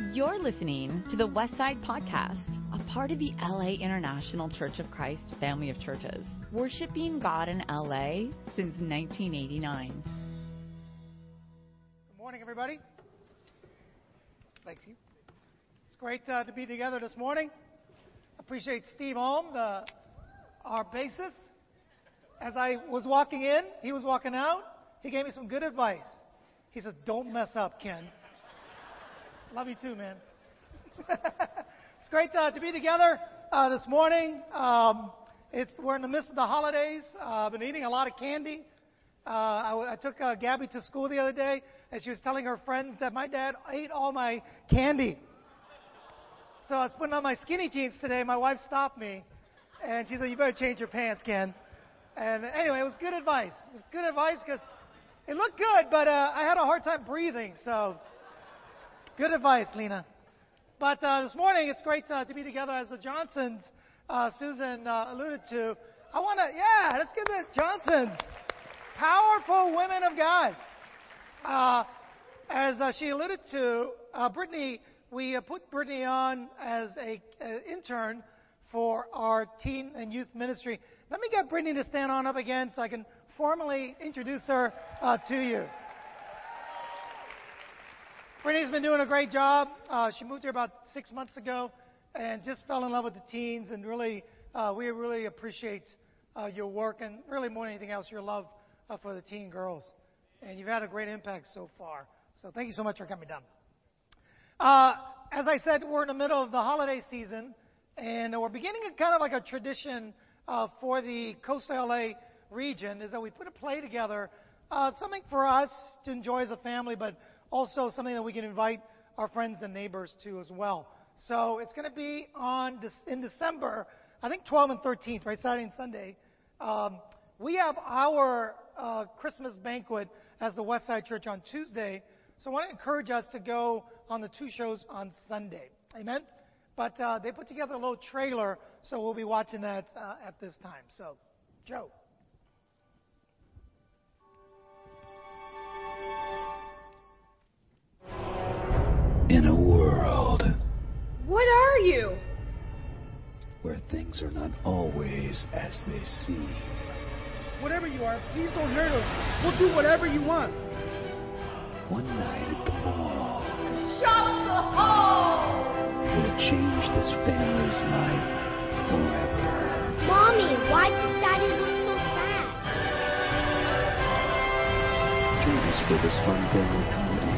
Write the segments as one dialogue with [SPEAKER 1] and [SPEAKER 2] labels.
[SPEAKER 1] You're listening to the Westside Podcast, a part of the LA International Church of Christ family of churches, worshiping God in LA since 1989.
[SPEAKER 2] Good morning, everybody. Thank you. It's great uh, to be together this morning. Appreciate Steve Holm, the, our bassist. As I was walking in, he was walking out. He gave me some good advice. He says, "Don't mess up, Ken." Love you too, man. it's great uh, to be together uh, this morning. Um, it's we're in the midst of the holidays. Uh, I've been eating a lot of candy. Uh, I, I took uh, Gabby to school the other day, and she was telling her friends that my dad ate all my candy. So I was putting on my skinny jeans today. My wife stopped me, and she said, "You better change your pants, Ken." And anyway, it was good advice. It was good advice because it looked good, but uh, I had a hard time breathing. So Good advice, Lena. But uh, this morning, it's great uh, to be together as the Johnsons, uh, Susan uh, alluded to. I want to, yeah, let's give the Johnsons. Powerful women of God. Uh, as uh, she alluded to, Brittany, we put Brittany on as an intern for our teen and youth ministry. Let me get Brittany to stand on up again so I can formally introduce her to you. Brittany's been doing a great job. Uh, she moved here about six months ago and just fell in love with the teens. And really, uh, we really appreciate uh, your work and really more than anything else, your love uh, for the teen girls. And you've had a great impact so far. So thank you so much for coming down. Uh, as I said, we're in the middle of the holiday season, and we're beginning a kind of like a tradition uh, for the coastal LA region is that we put a play together, uh, something for us to enjoy as a family, but also something that we can invite our friends and neighbors to as well. So it's going to be on in December, I think 12 and 13th, right, Saturday and Sunday. Um, we have our uh, Christmas banquet as the Westside Church on Tuesday. So I want to encourage us to go on the two shows on Sunday. Amen? But uh, they put together a little trailer, so we'll be watching that uh, at this time. So, Joe.
[SPEAKER 3] What are you?
[SPEAKER 4] Where things are not always as they seem.
[SPEAKER 5] Whatever you are, please don't hurt us. We'll do whatever you want.
[SPEAKER 4] One night at the mall.
[SPEAKER 3] Shut the hall!
[SPEAKER 4] Will change this family's life forever.
[SPEAKER 6] Mommy, why does Daddy look so sad?
[SPEAKER 4] Join us for this fun family comedy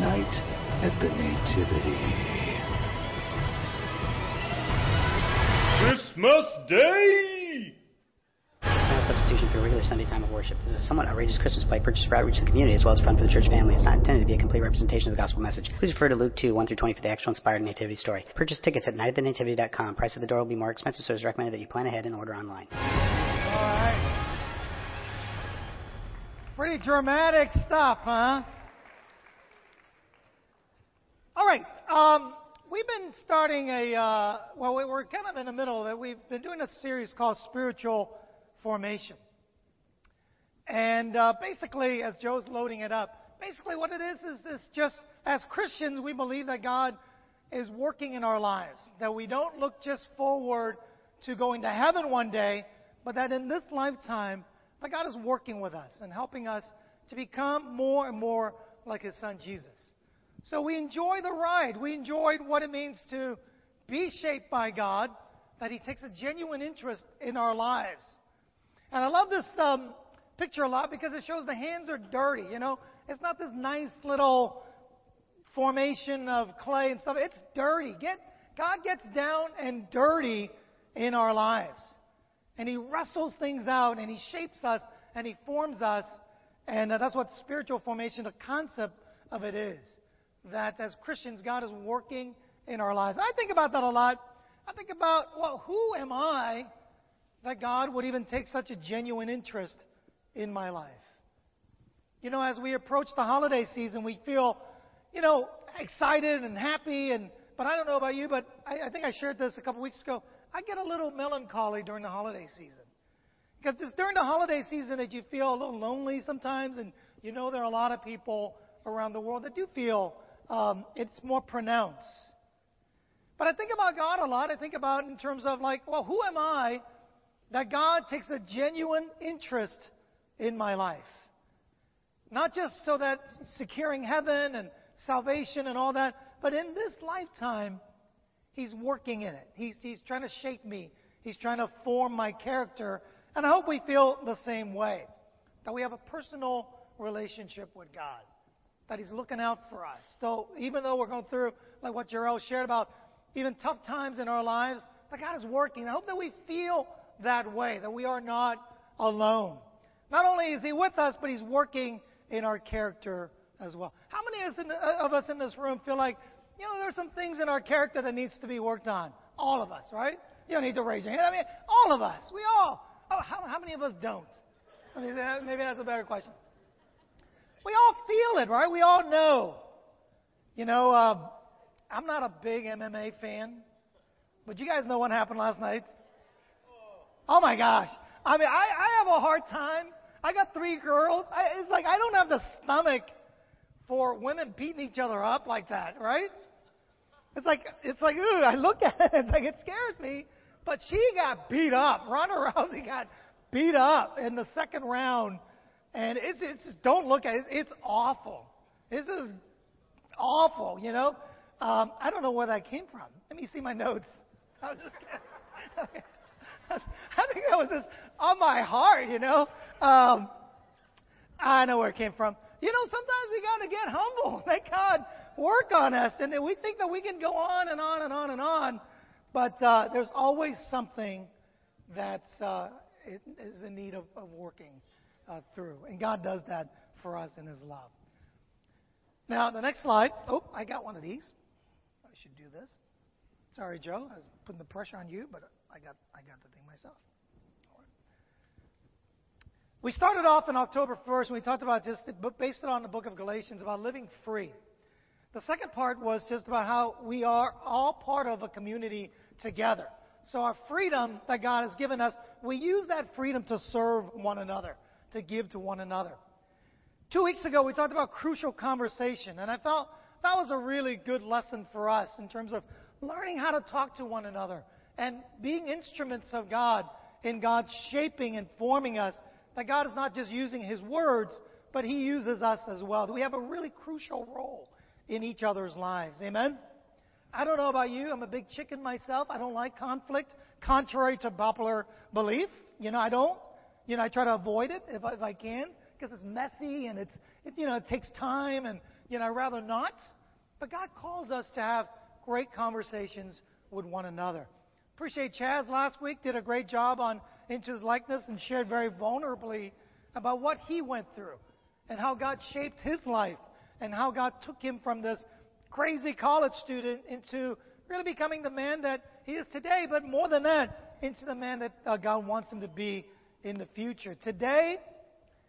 [SPEAKER 4] Night at the Nativity.
[SPEAKER 7] Christmas Day!
[SPEAKER 8] Not a substitution for regular Sunday time of worship. This is a somewhat outrageous Christmas play purchased for outreach to the community as well as fun for the church family. It's not intended to be a complete representation of the gospel message. Please refer to Luke 2, 1 through 20 for the actual inspired nativity story. Purchase tickets at nightatthenativity.com. Price at the door will be more expensive, so it's recommended that you plan ahead and order online.
[SPEAKER 2] All right. Pretty dramatic stuff, huh? All right. Um, we've been starting a, uh, well, we're kind of in the middle of it. We've been doing a series called Spiritual Formation. And uh, basically, as Joe's loading it up, basically what it is is, is just as Christians, we believe that God is working in our lives, that we don't look just forward to going to heaven one day, but that in this lifetime, that God is working with us and helping us to become more and more like His Son Jesus. So we enjoy the ride. We enjoyed what it means to be shaped by God, that He takes a genuine interest in our lives. And I love this um, picture a lot because it shows the hands are dirty. You know, it's not this nice little formation of clay and stuff. It's dirty. Get God gets down and dirty in our lives, and He wrestles things out, and He shapes us, and He forms us, and uh, that's what spiritual formation, the concept of it is that as Christians, God is working in our lives. I think about that a lot. I think about, well, who am I that God would even take such a genuine interest in my life? You know, as we approach the holiday season, we feel, you know, excited and happy. And but I don't know about you, but I, I think I shared this a couple weeks ago. I get a little melancholy during the holiday season because it's during the holiday season that you feel a little lonely sometimes, and you know there are a lot of people around the world that do feel um, it's more pronounced. But I think about God a lot. I think about in terms of like, well, who am I that God takes a genuine interest in my life? Not just so that securing heaven and salvation and all that, but in this lifetime, He's working in it. He's, he's trying to shape me. He's trying to form my character. And I hope we feel the same way. That we have a personal relationship with God. That He's looking out for us. So even though we're going through, like what Jarrell shared about, even tough times in our lives, that God is working. I hope that we feel that way, that we are not alone. Not only is He with us, but He's working in our character as well. How many uh, of us in this room feel like, you know, there's some things in our character that needs to be worked on? All of us, right? You don't need to raise your hand. I mean, all of us. We all. Oh, how, how many of us don't? I mean, maybe that's a better question. We all feel it, right? We all know. You know, uh, I'm not a big MMA fan, but you guys know what happened last night. Oh my gosh! I mean, I, I have a hard time. I got three girls. I, it's like I don't have the stomach for women beating each other up like that, right? It's like it's like ooh, I look at it, it's like it scares me. But she got beat up. Ronda Rousey got beat up in the second round, and it's it's don't look at it. It's awful. This is awful. You know, um, I don't know where that came from. Let me see my notes. I I think that was just on my heart. You know, um, I know where it came from. You know, sometimes we got to get humble. Let God work on us. And we think that we can go on and on and on and on. But uh, there's always something that uh, is in need of, of working uh, through. And God does that for us in His love. Now, the next slide. Oh, I got one of these. I should do this. Sorry, Joe. I was putting the pressure on you, but I got, I got the thing myself. We started off on October 1st and we talked about just based it on the book of Galatians about living free. The second part was just about how we are all part of a community together. So our freedom that God has given us, we use that freedom to serve one another, to give to one another. Two weeks ago, we talked about crucial conversation, and I felt that was a really good lesson for us in terms of learning how to talk to one another and being instruments of God in God shaping and forming us that God is not just using His words, but He uses us as well. We have a really crucial role in each other's lives. Amen? I don't know about you. I'm a big chicken myself. I don't like conflict, contrary to popular belief. You know, I don't. You know, I try to avoid it if I, if I can because it's messy and it's, it, you know, it takes time and, you know, I'd rather not. But God calls us to have great conversations with one another. Appreciate Chaz last week did a great job on into his likeness and shared very vulnerably about what he went through and how God shaped his life and how God took him from this crazy college student into really becoming the man that he is today, but more than that, into the man that uh, God wants him to be in the future. Today,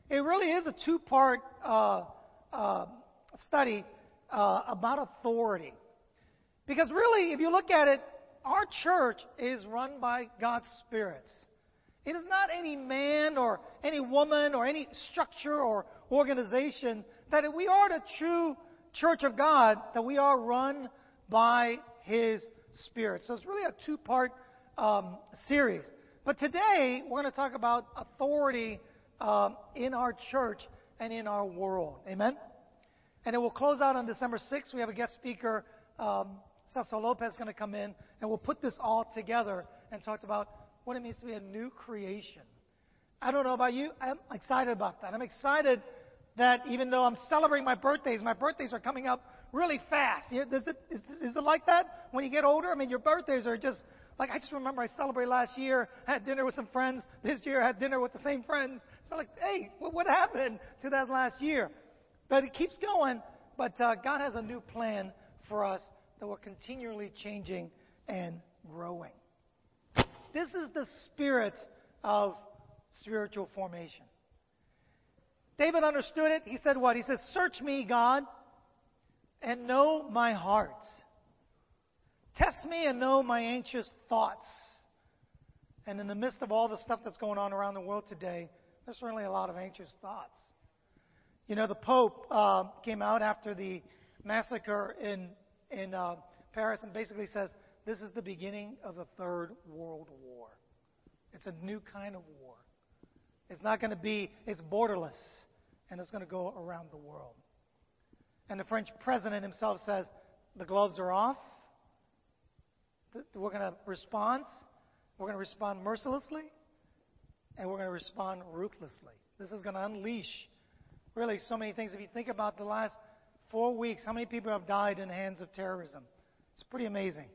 [SPEAKER 2] it really is a two part uh, uh, study uh, about authority. Because really, if you look at it, our church is run by God's spirits. It is not any man or any woman or any structure or organization that we are the true church of God, that we are run by His Spirit. So it's really a two part um, series. But today, we're going to talk about authority um, in our church and in our world. Amen? And it will close out on December 6th. We have a guest speaker, um, Cecil Lopez, going to come in, and we'll put this all together and talk about what it means to be a new creation. I don't know about you. I'm excited about that. I'm excited that even though I'm celebrating my birthdays, my birthdays are coming up really fast. Is it, is, is it like that when you get older? I mean, your birthdays are just like, I just remember I celebrated last year, had dinner with some friends. This year I had dinner with the same friends. So like, hey, what happened to that last year? But it keeps going. But uh, God has a new plan for us that we're continually changing and growing. This is the spirit of spiritual formation. David understood it. He said what? He says, Search me, God, and know my heart. Test me and know my anxious thoughts. And in the midst of all the stuff that's going on around the world today, there's certainly a lot of anxious thoughts. You know, the Pope uh, came out after the massacre in in uh, Paris, and basically says this is the beginning of the third world war. It's a new kind of war. It's not going to be. It's borderless, and it's going to go around the world. And the French president himself says the gloves are off. We're going to respond. We're going to respond mercilessly, and we're going to respond ruthlessly. This is going to unleash really so many things. If you think about the last four weeks, how many people have died in the hands of terrorism? It's pretty amazing.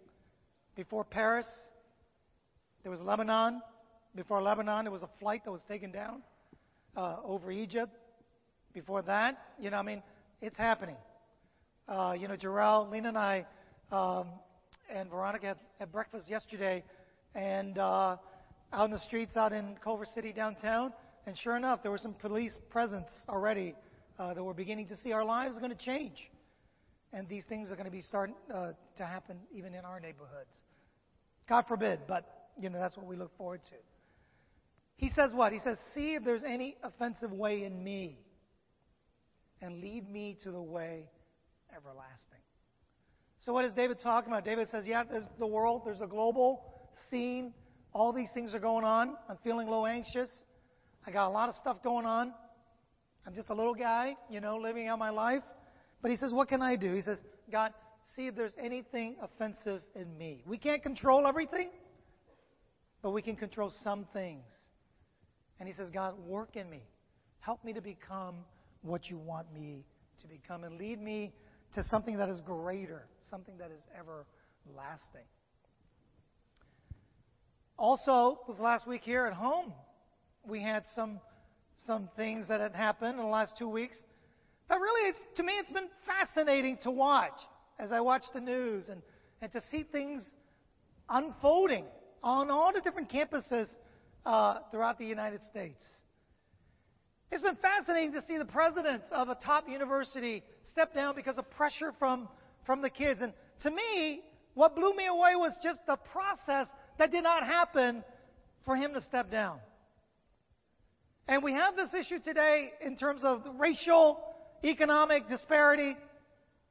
[SPEAKER 2] Before Paris, there was Lebanon. Before Lebanon, there was a flight that was taken down uh, over Egypt. Before that, you know, I mean, it's happening. Uh, you know, Jarrell, Lena, and I, um, and Veronica had, had breakfast yesterday, and uh, out in the streets out in Culver City downtown, and sure enough, there was some police presence already uh, that we're beginning to see. Our lives are going to change. And these things are going to be starting uh, to happen even in our neighborhoods. God forbid, but, you know, that's what we look forward to. He says what? He says, See if there's any offensive way in me, and lead me to the way everlasting. So, what is David talking about? David says, Yeah, there's the world, there's a global scene. All these things are going on. I'm feeling a little anxious. I got a lot of stuff going on. I'm just a little guy, you know, living out my life. But he says, What can I do? He says, God, see if there's anything offensive in me. We can't control everything, but we can control some things. And he says, God, work in me. Help me to become what you want me to become and lead me to something that is greater, something that is everlasting. Also, was last week here at home we had some some things that had happened in the last two weeks that really is to me it's been fascinating to watch as I watch the news and, and to see things unfolding on all the different campuses uh, throughout the United States. It's been fascinating to see the president of a top university step down because of pressure from, from the kids. And to me, what blew me away was just the process that did not happen for him to step down. And we have this issue today in terms of racial, economic disparity.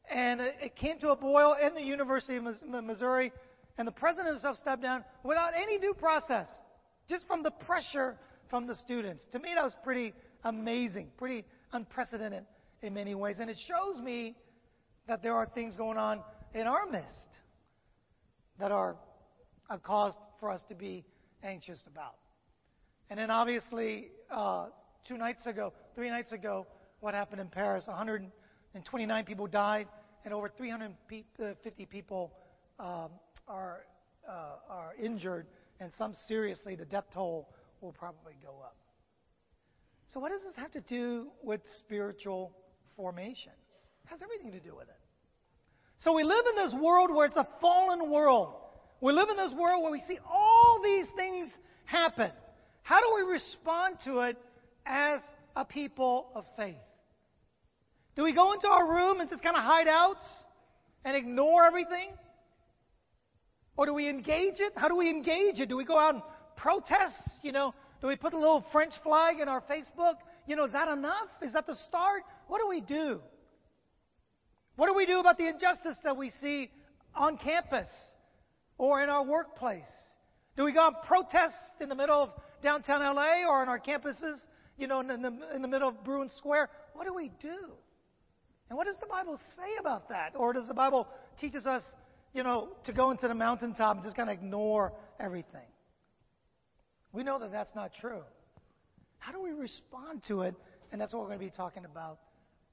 [SPEAKER 2] And it came to a boil in the University of Missouri. And the president himself stepped down without any due process, just from the pressure from the students. To me, that was pretty amazing, pretty unprecedented in many ways. And it shows me that there are things going on in our midst that are a cause for us to be anxious about. And then obviously, uh, two nights ago, three nights ago, what happened in Paris? 129 people died, and over 350 people um, are uh, are injured, and some seriously. The death toll will probably go up. So, what does this have to do with spiritual formation? Has everything to do with it. So, we live in this world where it's a fallen world. We live in this world where we see all these things happen. How do we respond to it as a people of faith? Do we go into our room and just kind of hide out and ignore everything? Or do we engage it? How do we engage it? Do we go out and protest? You know, do we put a little French flag in our Facebook? You know, is that enough? Is that the start? What do we do? What do we do about the injustice that we see on campus or in our workplace? Do we go and protest in the middle of downtown LA or on our campuses, you know, in the, in the middle of Bruin Square? What do we do? And what does the Bible say about that? Or does the Bible teaches us, you know, to go into the mountaintop and just kind of ignore everything? We know that that's not true. How do we respond to it? And that's what we're going to be talking about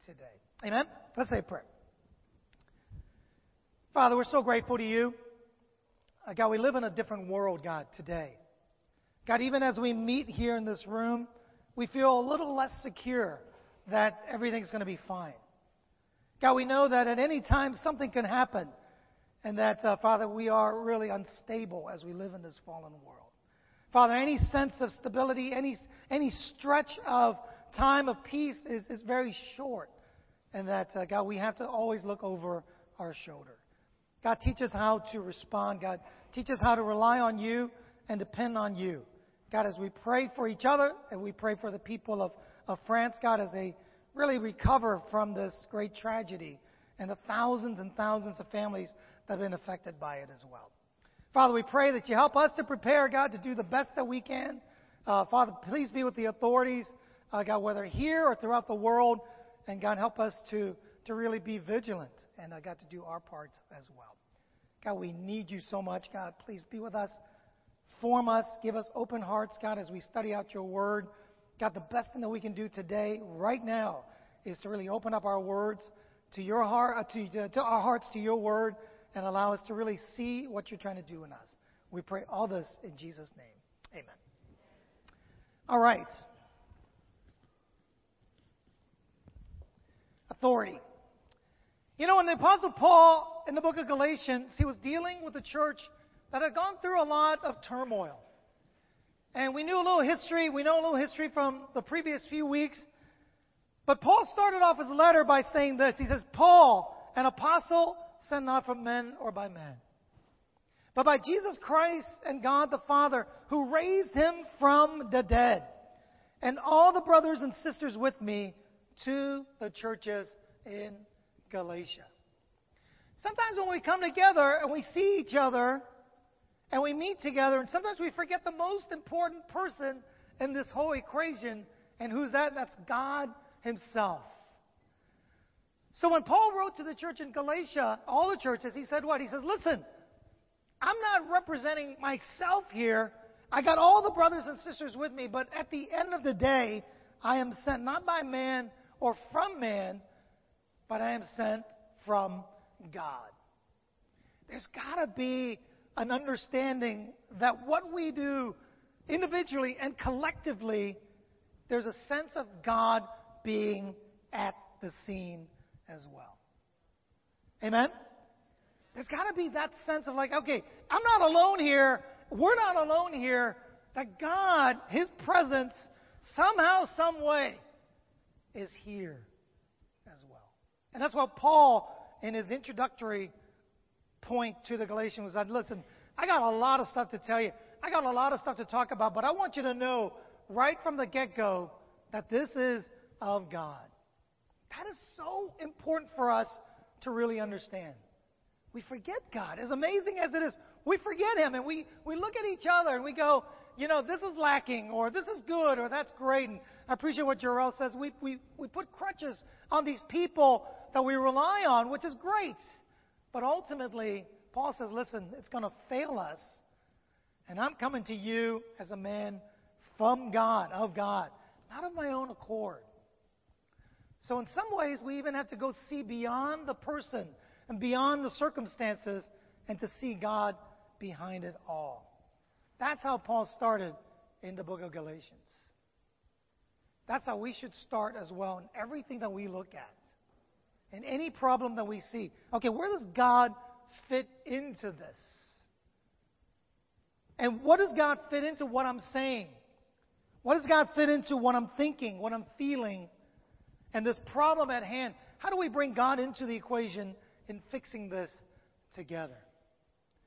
[SPEAKER 2] today. Amen? Let's say a prayer. Father, we're so grateful to you. Uh, God, we live in a different world, God, today. God, even as we meet here in this room, we feel a little less secure that everything's going to be fine. God, we know that at any time something can happen, and that, uh, Father, we are really unstable as we live in this fallen world. Father, any sense of stability, any, any stretch of time of peace is, is very short, and that, uh, God, we have to always look over our shoulder. God, teach us how to respond. God, teach us how to rely on you and depend on you. God, as we pray for each other and we pray for the people of, of France, God, as they really recover from this great tragedy and the thousands and thousands of families that have been affected by it as well. Father, we pray that you help us to prepare, God, to do the best that we can. Uh, Father, please be with the authorities, uh, God, whether here or throughout the world. And God, help us to, to really be vigilant and, I got to do our parts as well. God, we need you so much. God, please be with us. Form us. Give us open hearts, God, as we study out your word. God, the best thing that we can do today, right now, is to really open up our words to your heart, uh, to, to our hearts to your word, and allow us to really see what you're trying to do in us. We pray all this in Jesus' name. Amen. All right. Authority. You know, when the Apostle Paul in the book of Galatians, he was dealing with a church that had gone through a lot of turmoil. And we knew a little history. We know a little history from the previous few weeks. But Paul started off his letter by saying this. He says, Paul, an apostle sent not from men or by man, but by Jesus Christ and God the Father, who raised him from the dead, and all the brothers and sisters with me to the churches in Galatia. Sometimes when we come together and we see each other and we meet together, and sometimes we forget the most important person in this whole equation, and who's that? That's God Himself. So when Paul wrote to the church in Galatia, all the churches, he said what? He says, listen, I'm not representing myself here. I got all the brothers and sisters with me, but at the end of the day, I am sent not by man or from man, but I am sent from God. There's got to be an understanding that what we do individually and collectively, there's a sense of God being at the scene as well. Amen? There's got to be that sense of like, okay, I'm not alone here. We're not alone here. That God, His presence, somehow, some way, is here. And that's what Paul, in his introductory point to the Galatians, said, listen, I got a lot of stuff to tell you. I got a lot of stuff to talk about, but I want you to know right from the get go that this is of God. That is so important for us to really understand. We forget God. As amazing as it is, we forget Him and we, we look at each other and we go, you know, this is lacking or this is good or that's great. And I appreciate what Jarrell says. We, we, we put crutches on these people that we rely on, which is great. But ultimately, Paul says, listen, it's going to fail us. And I'm coming to you as a man from God, of God, not of my own accord. So, in some ways, we even have to go see beyond the person and beyond the circumstances and to see God behind it all. That's how Paul started in the book of Galatians. That's how we should start as well in everything that we look at. In any problem that we see. Okay, where does God fit into this? And what does God fit into what I'm saying? What does God fit into what I'm thinking, what I'm feeling, and this problem at hand, how do we bring God into the equation in fixing this together?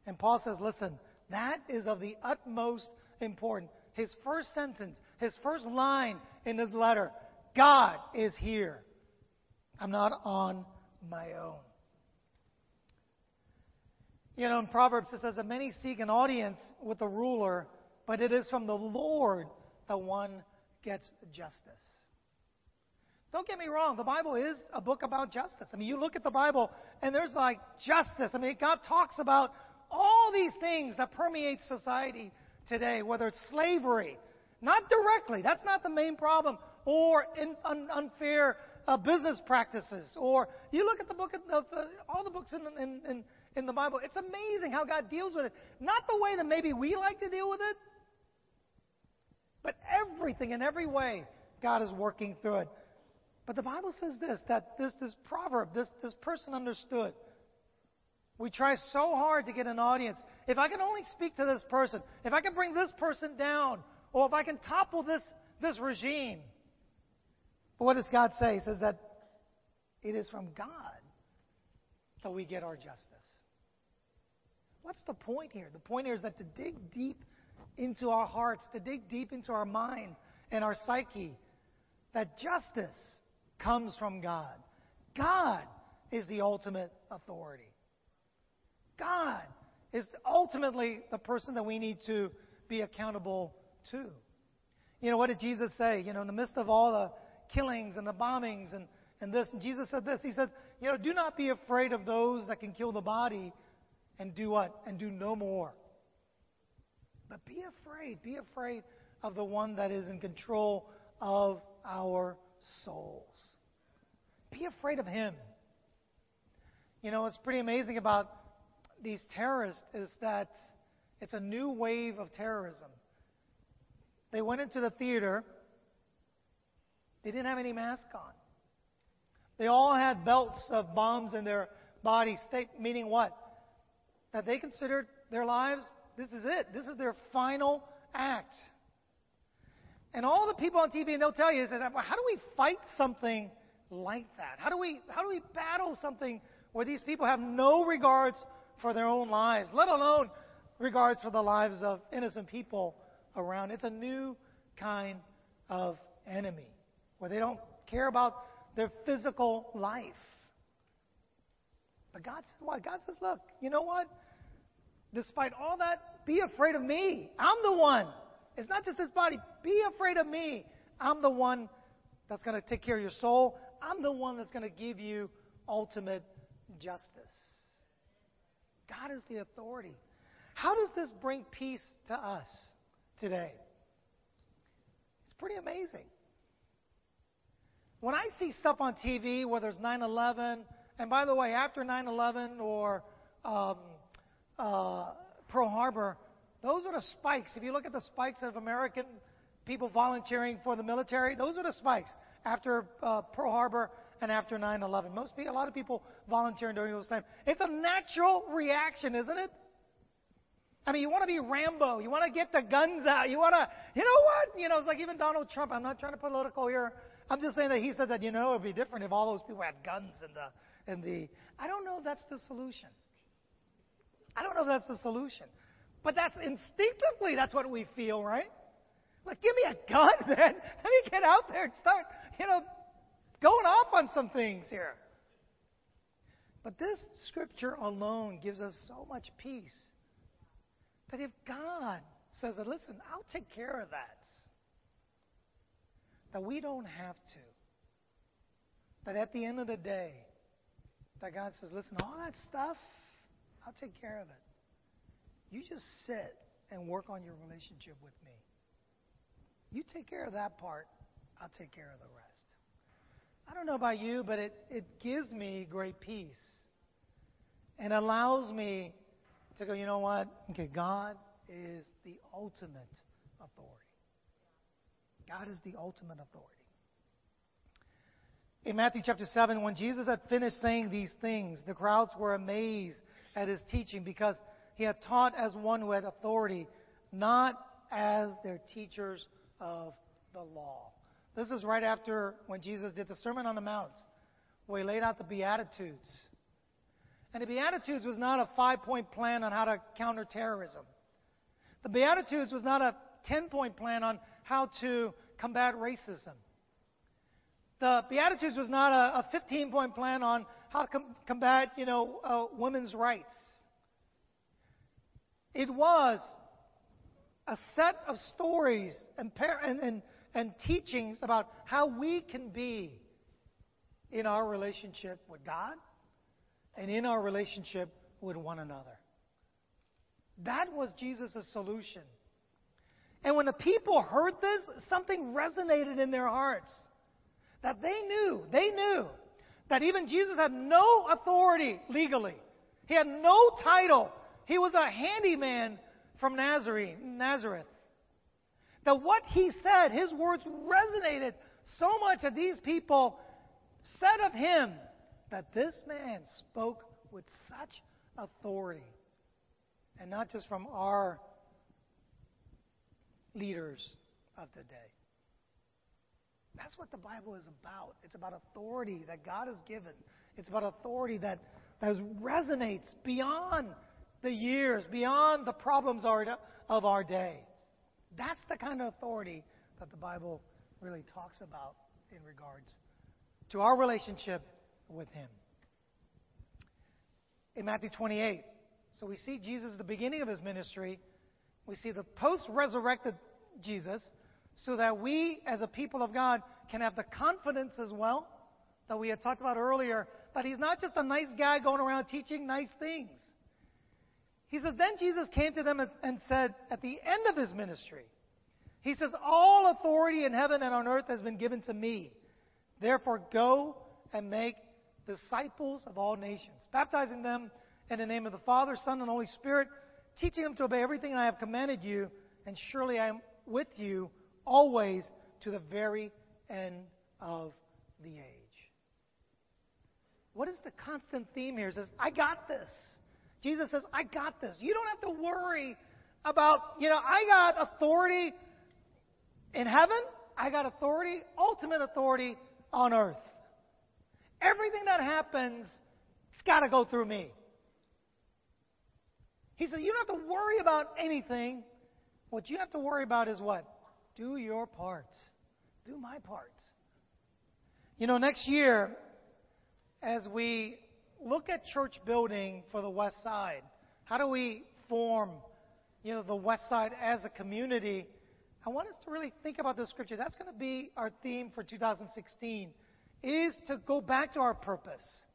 [SPEAKER 2] And Paul says, listen, that is of the utmost importance. His first sentence, his first line in his letter God is here. I'm not on my own. You know, in Proverbs it says that many seek an audience with a ruler, but it is from the Lord that one gets justice. Don't get me wrong, the Bible is a book about justice. I mean, you look at the Bible and there's like justice. I mean, God talks about all these things that permeate society today, whether it's slavery, not directly, that's not the main problem, or in, un, unfair uh, business practices, or you look at the book of, uh, all the books in, in, in, in the Bible, it's amazing how God deals with it. Not the way that maybe we like to deal with it, but everything in every way, God is working through it. But the Bible says this that this, this proverb, this, this person understood. We try so hard to get an audience. If I can only speak to this person, if I can bring this person down, or if I can topple this, this regime. But what does God say? He says that it is from God that we get our justice. What's the point here? The point here is that to dig deep into our hearts, to dig deep into our mind and our psyche, that justice comes from God. God is the ultimate authority. God is ultimately the person that we need to be accountable to. You know, what did Jesus say? You know, in the midst of all the killings and the bombings and, and this, and Jesus said this. He said, You know, do not be afraid of those that can kill the body and do what? And do no more. But be afraid. Be afraid of the one that is in control of our souls. Be afraid of him. You know, what's pretty amazing about these terrorists is that it's a new wave of terrorism. They went into the theater, they didn't have any mask on. They all had belts of bombs in their bodies, meaning what? That they considered their lives, this is it. This is their final act. And all the people on TV, and they'll tell you, is that, well, how do we fight something like that? How do we, how do we battle something where these people have no regards for their own lives, let alone regards for the lives of innocent people around? It's a new kind of enemy where they don't care about their physical life. But God says what? God says, look, you know what? Despite all that, be afraid of me. I'm the one it's not just this body. Be afraid of me. I'm the one that's going to take care of your soul. I'm the one that's going to give you ultimate justice. God is the authority. How does this bring peace to us today? It's pretty amazing. When I see stuff on TV, whether it's 9 11, and by the way, after 9 11 or um, uh, Pearl Harbor, those are the spikes. If you look at the spikes of American people volunteering for the military, those are the spikes after uh, Pearl Harbor and after 9/11. Most people, a lot of people volunteering during those times. It's a natural reaction, isn't it? I mean, you want to be Rambo. You want to get the guns out. You want to, you know what? You know, it's like even Donald Trump. I'm not trying to political here. I'm just saying that he said that, you know, it would be different if all those people had guns in the, in the. I don't know if that's the solution. I don't know if that's the solution. But that's instinctively, that's what we feel, right? Like, give me a gun, man. Let me get out there and start, you know, going off on some things here. But this scripture alone gives us so much peace that if God says, listen, I'll take care of that, that we don't have to. That at the end of the day, that God says, listen, all that stuff, I'll take care of it. You just sit and work on your relationship with me. You take care of that part, I'll take care of the rest. I don't know about you, but it, it gives me great peace and allows me to go, you know what? Okay, God is the ultimate authority. God is the ultimate authority. In Matthew chapter 7, when Jesus had finished saying these things, the crowds were amazed at his teaching because he had taught as one who had authority, not as their teachers of the law. This is right after when Jesus did the Sermon on the Mount, where he laid out the Beatitudes. And the Beatitudes was not a five point plan on how to counter terrorism. The Beatitudes was not a 10 point plan on how to combat racism. The Beatitudes was not a, a 15 point plan on how to com- combat, you know, uh, women's rights. It was a set of stories and, and, and, and teachings about how we can be in our relationship with God and in our relationship with one another. That was Jesus' solution. And when the people heard this, something resonated in their hearts. That they knew, they knew that even Jesus had no authority legally. He had no title he was a handyman from Nazareth. Nazareth. That what he said, his words resonated so much that these people said of him that this man spoke with such authority. And not just from our leaders of the day. That's what the Bible is about. It's about authority that God has given. It's about authority that, that resonates beyond the years, beyond the problems of our day. That's the kind of authority that the Bible really talks about in regards to our relationship with Him. in Matthew 28. So we see Jesus at the beginning of his ministry. We see the post resurrected Jesus, so that we, as a people of God, can have the confidence as well that we had talked about earlier that he's not just a nice guy going around teaching nice things. He says, Then Jesus came to them and said, at the end of his ministry, He says, All authority in heaven and on earth has been given to me. Therefore, go and make disciples of all nations, baptizing them in the name of the Father, Son, and Holy Spirit, teaching them to obey everything I have commanded you, and surely I am with you always to the very end of the age. What is the constant theme here? It says, I got this. Jesus says, I got this. You don't have to worry about, you know, I got authority in heaven, I got authority, ultimate authority on earth. Everything that happens, it's got to go through me. He said, You don't have to worry about anything. What you have to worry about is what? Do your part. Do my part. You know, next year, as we look at church building for the West Side, how do we form, you know, the West Side as a community? I want us to really think about the scripture. That's going to be our theme for 2016 is to go back to our purpose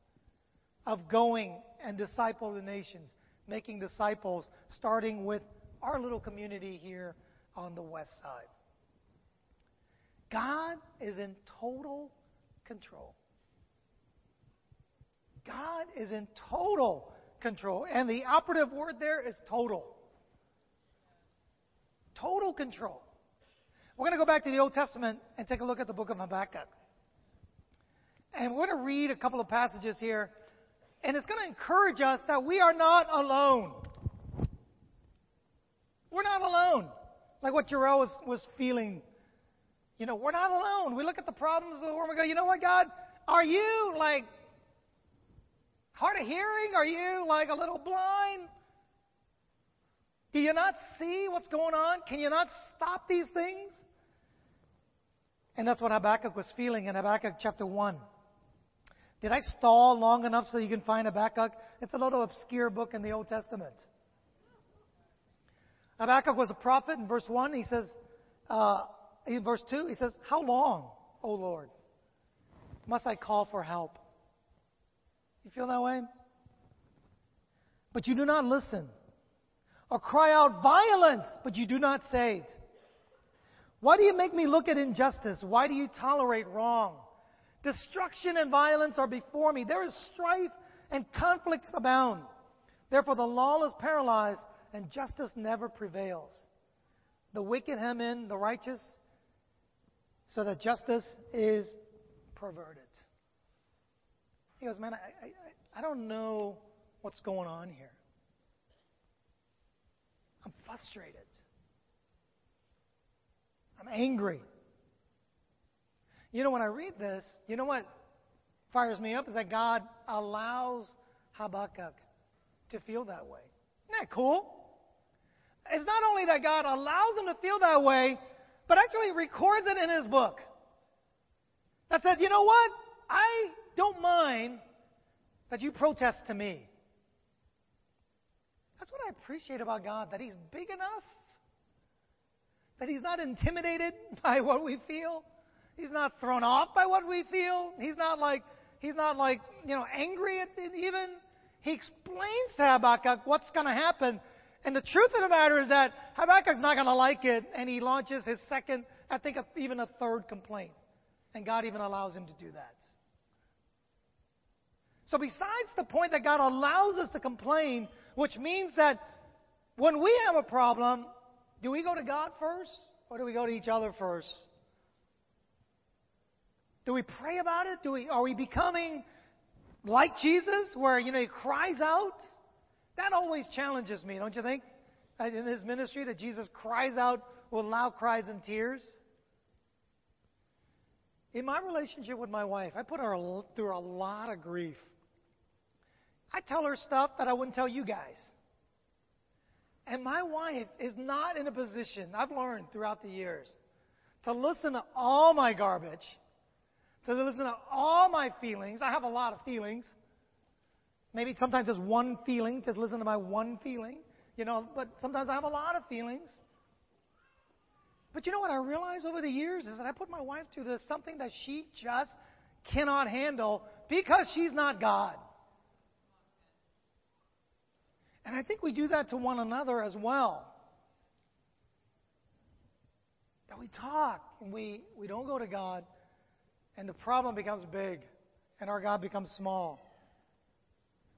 [SPEAKER 2] of going and disciple the nations, making disciples, starting with our little community here on the west side. God is in total control. God is in total control. And the operative word there is total. Total control. We're going to go back to the Old Testament and take a look at the book of Habakkuk. And we're going to read a couple of passages here. And it's going to encourage us that we are not alone. We're not alone. Like what Jarrell was, was feeling. You know, we're not alone. We look at the problems of the world and we go, you know what, God? Are you like hard of hearing? Are you like a little blind? Do you not see what's going on? Can you not stop these things? And that's what Habakkuk was feeling in Habakkuk chapter 1. Did I stall long enough so you can find Habakkuk? It's a little obscure book in the Old Testament. Habakkuk was a prophet in verse 1. He says, uh, in verse 2, he says, How long, O Lord, must I call for help? You feel that way? But you do not listen. Or cry out violence, but you do not save. Why do you make me look at injustice? Why do you tolerate wrong? Destruction and violence are before me. There is strife and conflicts abound. Therefore, the lawless paralyzed and justice never prevails. The wicked hem in the righteous so that justice is perverted. He goes, Man, I, I, I don't know what's going on here. I'm frustrated. I'm angry. You know, when I read this, you know what fires me up is that God allows Habakkuk to feel that way. Isn't that cool? It's not only that God allows him to feel that way, but actually records it in his book. That said, you know what? I don't mind that you protest to me. That's what I appreciate about God, that He's big enough, that He's not intimidated by what we feel, He's not thrown off by what we feel. He's not like, he's not like, you know, angry at it even. He explains to Habakkuk what's going to happen. And the truth of the matter is that Habakkuk's not going to like it, and he launches his second, I think even a third complaint. And God even allows him to do that. So, besides the point that God allows us to complain, which means that when we have a problem, do we go to God first, or do we go to each other first? Do we pray about it? Do we, are we becoming like Jesus, where, you know, he cries out? That always challenges me, don't you think? In his ministry, that Jesus cries out with loud cries and tears. In my relationship with my wife, I put her through a lot of grief. I tell her stuff that I wouldn't tell you guys. And my wife is not in a position, I've learned throughout the years, to listen to all my garbage to listen to all my feelings. I have a lot of feelings. Maybe sometimes just one feeling, just listen to my one feeling, you know, but sometimes I have a lot of feelings. But you know what I realized over the years is that I put my wife through this something that she just cannot handle because she's not God. And I think we do that to one another as well. That we talk and we, we don't go to God, and the problem becomes big, and our God becomes small.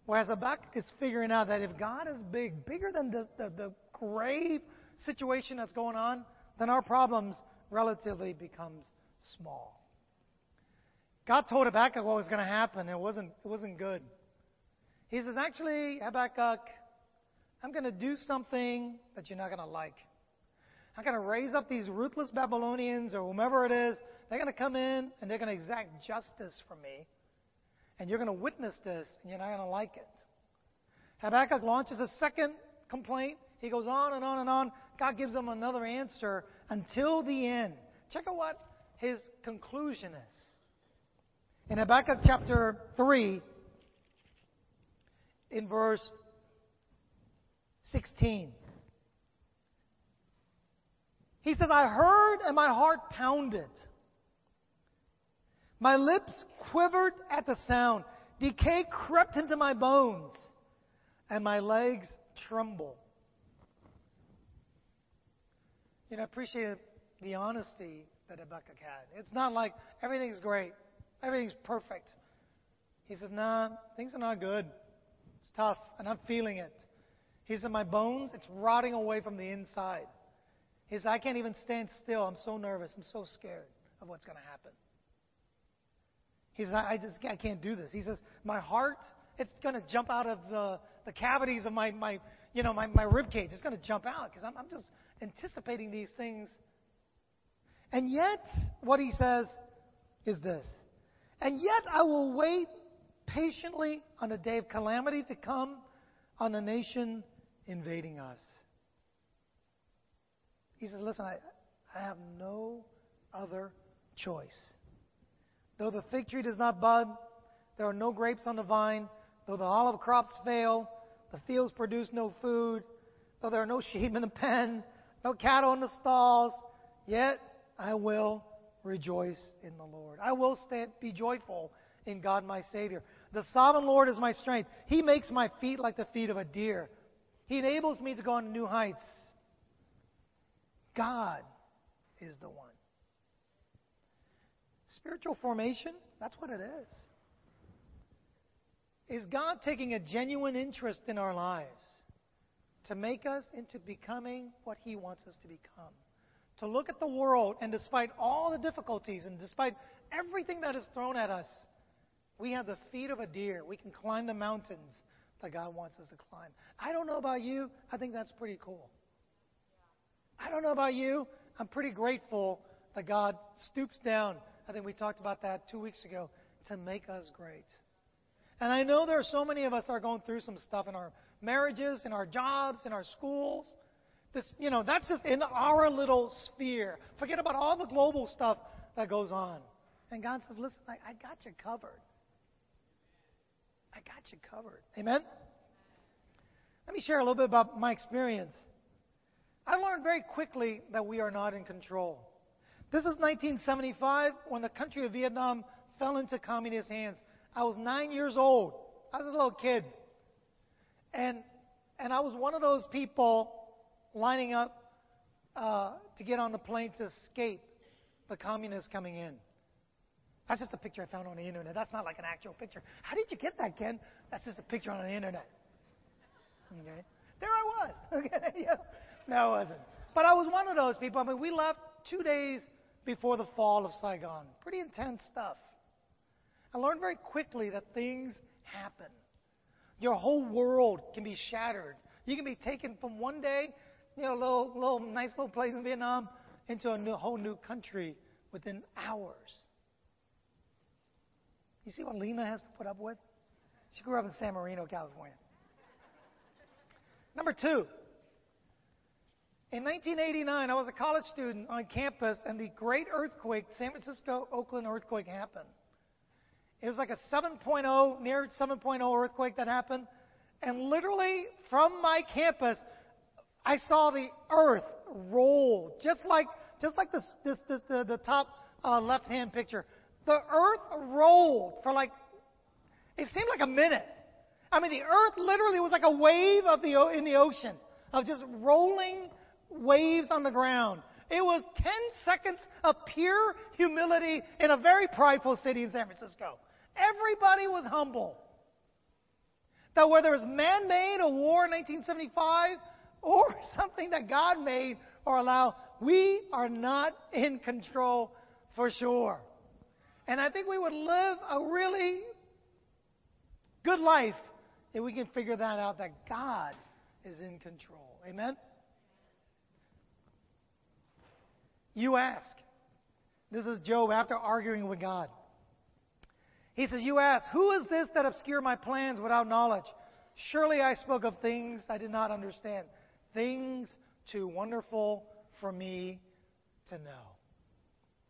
[SPEAKER 2] Whereas Habakkuk is figuring out that if God is big, bigger than the, the, the grave situation that's going on, then our problems relatively becomes small. God told Habakkuk what was going to happen. It wasn't, it wasn't good. He says, actually, Habakkuk, I'm going to do something that you're not going to like. I'm going to raise up these ruthless Babylonians or whomever it is. They're going to come in and they're going to exact justice from me. And you're going to witness this and you're not going to like it. Habakkuk launches a second complaint. He goes on and on and on. God gives him another answer until the end. Check out what his conclusion is. In Habakkuk chapter 3, in verse 16. He says, I heard and my heart pounded. My lips quivered at the sound. Decay crept into my bones, and my legs tremble. You know, I appreciate the honesty that Habakkuk had. It's not like everything's great, everything's perfect. He said, Nah, things are not good. It's tough, and I'm feeling it. He said, My bones, it's rotting away from the inside. He said, I can't even stand still. I'm so nervous. I'm so scared of what's going to happen. He says, I just I can't do this. He says, My heart, it's going to jump out of the, the cavities of my, my you know, my, my rib cage. It's going to jump out because I'm, I'm just anticipating these things. And yet, what he says is this. And yet I will wait patiently on a day of calamity to come on a nation invading us. He says, Listen, I, I have no other choice. Though the fig tree does not bud, there are no grapes on the vine, though the olive crops fail, the fields produce no food, though there are no sheep in the pen, no cattle in the stalls, yet I will rejoice in the Lord. I will stand, be joyful in God my Savior. The sovereign Lord is my strength. He makes my feet like the feet of a deer. He enables me to go on new heights. God is the one. Spiritual formation, that's what it is. Is God taking a genuine interest in our lives to make us into becoming what He wants us to become? To look at the world and despite all the difficulties and despite everything that is thrown at us, we have the feet of a deer. We can climb the mountains that God wants us to climb. I don't know about you. I think that's pretty cool. I don't know about you. I'm pretty grateful that God stoops down. I think we talked about that two weeks ago to make us great. And I know there are so many of us are going through some stuff in our marriages, in our jobs, in our schools. This, you know, that's just in our little sphere. Forget about all the global stuff that goes on. And God says, listen, I, I got you covered. I got you covered. Amen? Let me share a little bit about my experience. I learned very quickly that we are not in control. This is 1975 when the country of Vietnam fell into communist hands. I was nine years old. I was a little kid. And, and I was one of those people lining up uh, to get on the plane to escape the communists coming in. That's just a picture I found on the internet. That's not like an actual picture. How did you get that, Ken? That's just a picture on the internet. Okay. There I was. Okay. yeah. No, I wasn't. But I was one of those people. I mean, we left two days before the fall of Saigon. Pretty intense stuff. I learned very quickly that things happen. Your whole world can be shattered. You can be taken from one day, you know, a little, little nice little place in Vietnam, into a new, whole new country within hours. You see what Lena has to put up with? She grew up in San Marino, California. Number two, in 1989, I was a college student on campus, and the great earthquake, San Francisco Oakland earthquake, happened. It was like a 7.0, near 7.0 earthquake that happened. And literally from my campus, I saw the earth roll, just like, just like this, this, this the, the top uh, left-hand picture. The earth rolled for like, it seemed like a minute. I mean, the earth literally was like a wave of the, in the ocean, of just rolling waves on the ground. It was 10 seconds of pure humility in a very prideful city in San Francisco. Everybody was humble. That whether it was man made, a war in 1975, or something that God made or allowed, we are not in control for sure. And I think we would live a really good life if we can figure that out that God is in control. Amen? You ask. This is Job after arguing with God. He says, You ask, Who is this that obscure my plans without knowledge? Surely I spoke of things I did not understand, things too wonderful for me to know.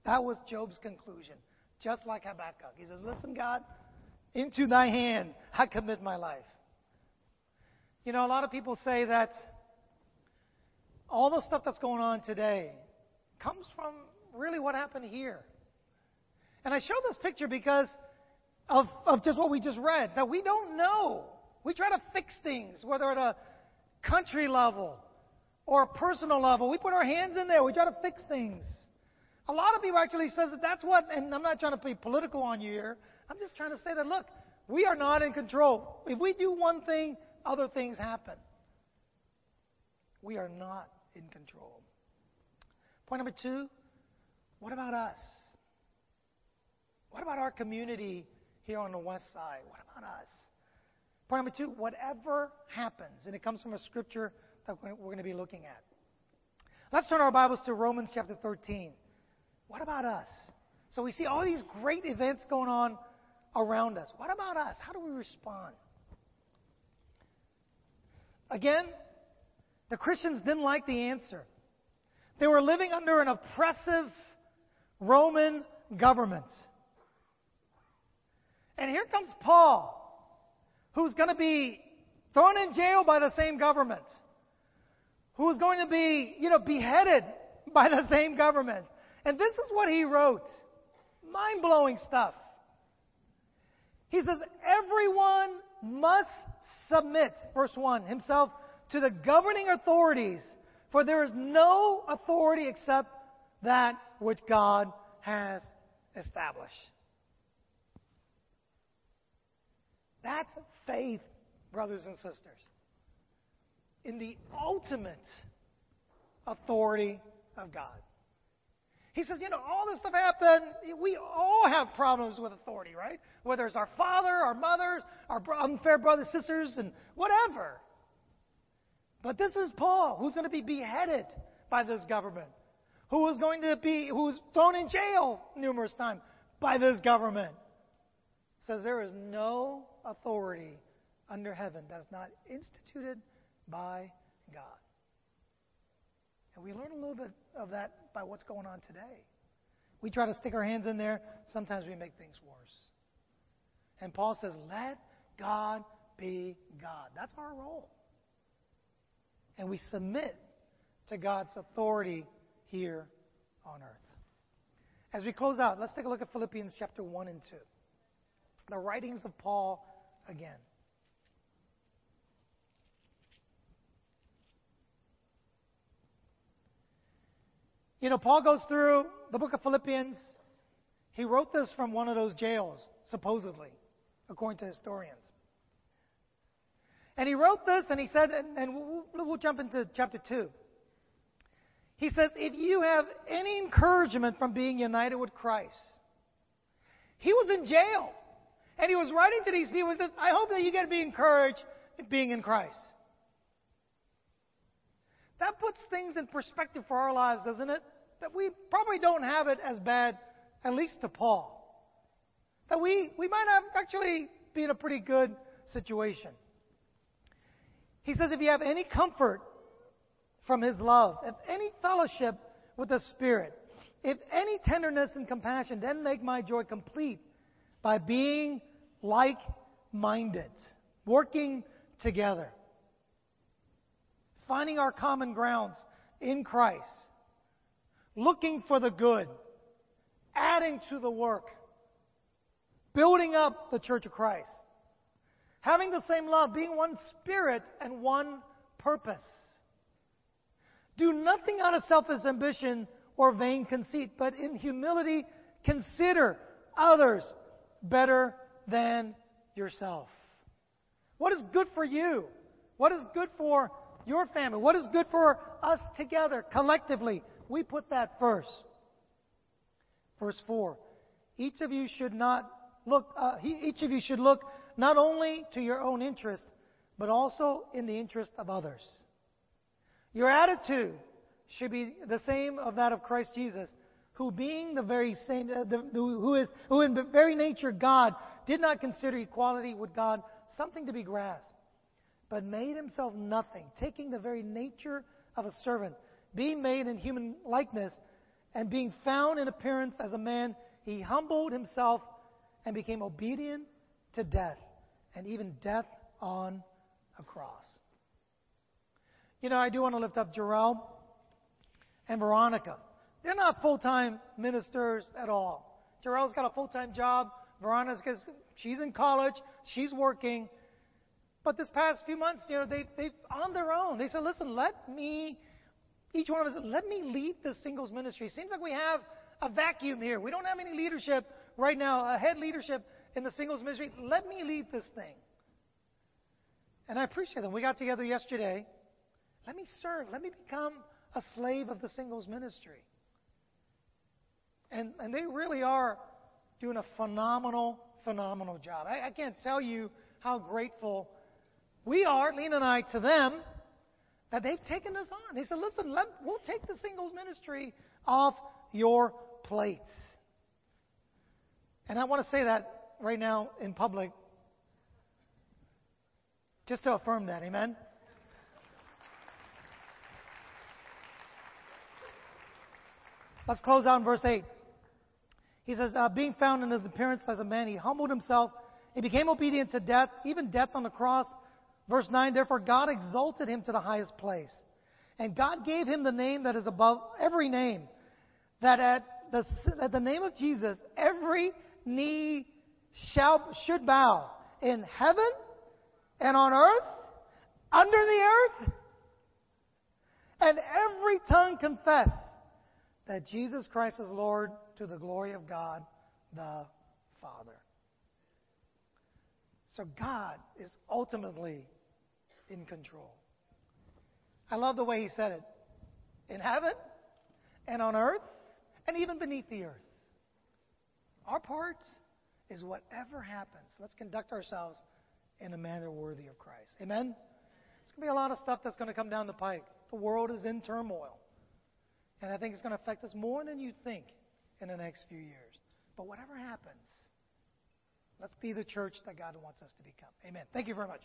[SPEAKER 2] That was Job's conclusion, just like Habakkuk. He says, Listen, God, into thy hand I commit my life. You know, a lot of people say that all the stuff that's going on today comes from really what happened here. And I show this picture because of, of just what we just read, that we don't know. We try to fix things, whether at a country level or a personal level. We put our hands in there. We try to fix things. A lot of people actually says that that's what, and I'm not trying to be political on you here. I'm just trying to say that, look, we are not in control. If we do one thing, other things happen. We are not in control. Point number two, what about us? What about our community here on the west side? What about us? Point number two, whatever happens, and it comes from a scripture that we're going to be looking at. Let's turn our Bibles to Romans chapter 13. What about us? So we see all these great events going on around us. What about us? How do we respond? Again, the Christians didn't like the answer. They were living under an oppressive Roman government. And here comes Paul, who's going to be thrown in jail by the same government, who's going to be, you know, beheaded by the same government. And this is what he wrote. Mind blowing stuff. He says, everyone must submit, verse 1, himself to the governing authorities, for there is no authority except that which God has established. That's faith, brothers and sisters, in the ultimate authority of God. He says, you know, all this stuff happened. We all have problems with authority, right? Whether it's our father, our mothers, our unfair brothers, sisters, and whatever. But this is Paul, who's going to be beheaded by this government, who is going to be, who's thrown in jail numerous times by this government. Says there is no authority under heaven that's not instituted by God. And we learn a little bit of that by what's going on today. We try to stick our hands in there, sometimes we make things worse. And Paul says, let God be God. That's our role. And we submit to God's authority here on earth. As we close out, let's take a look at Philippians chapter 1 and 2. The writings of Paul again. You know, Paul goes through the book of Philippians. He wrote this from one of those jails, supposedly, according to historians. And he wrote this, and he said, and, and we'll, jump into chapter 2. He says, If you have any encouragement from being united with Christ, he was in jail. And he was writing to these people. He says, I hope that you get to be encouraged in being in Christ. That puts things in perspective for our lives, doesn't it? That we probably don't have it as bad, at least to Paul. That we, we might have actually be in a pretty good situation. He says, if you have any comfort from his love, if any fellowship with the Spirit, if any tenderness and compassion, then make my joy complete by being like minded, working together, finding our common grounds in Christ, looking for the good, adding to the work, building up the church of Christ, having the same love, being one spirit and one purpose. Do nothing out of selfish ambition or vain conceit, but in humility consider others better than yourself. What is good for you? What is good for your family? What is good for us together, collectively? We put that first. Verse 4 Each of you should not look, uh, each of you should look not only to your own interest, but also in the interest of others. Your attitude should be the same of that of Christ Jesus, who being the very same, uh, the, who is, who in very nature God, did not consider equality with God something to be grasped, but made himself nothing, taking the very nature of a servant, being made in human likeness, and being found in appearance as a man, he humbled himself and became obedient to death, and even death on a cross. You know, I do want to lift up Jarrell and Veronica. They're not full time ministers at all. Jarrell's got a full time job. Veronica's she's in college. She's working. But this past few months, you know, they they on their own. They said, "Listen, let me." Each one of us, let me lead the singles ministry. Seems like we have a vacuum here. We don't have any leadership right now, a head leadership in the singles ministry. Let me lead this thing. And I appreciate them. We got together yesterday. Let me serve. Let me become a slave of the singles ministry. And, and they really are doing a phenomenal, phenomenal job. I, I can't tell you how grateful we are, Lena and I, to them that they've taken us on. They said, listen, let, we'll take the singles ministry off your plates. And I want to say that right now in public just to affirm that. Amen? Let's close out in verse 8. He says, uh, Being found in his appearance as a man, he humbled himself. He became obedient to death, even death on the cross. Verse 9, therefore God exalted him to the highest place. And God gave him the name that is above every name. That at the, at the name of Jesus, every knee shall, should bow in heaven and on earth, under the earth, and every tongue confess that Jesus Christ is Lord to the glory of God the Father. So God is ultimately in control. I love the way he said it. In heaven and on earth and even beneath the earth. Our part is whatever happens, let's conduct ourselves in a manner worthy of Christ. Amen? There's going to be a lot of stuff that's going to come down the pike. The world is in turmoil. And I think it's going to affect us more than you think in the next few years. But whatever happens, let's be the church that God wants us to become. Amen. Thank you very much.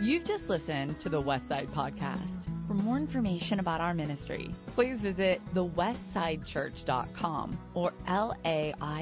[SPEAKER 1] You've just listened to the Westside Podcast. For more information about our ministry, please visit thewestsidechurch.com or laicc.net.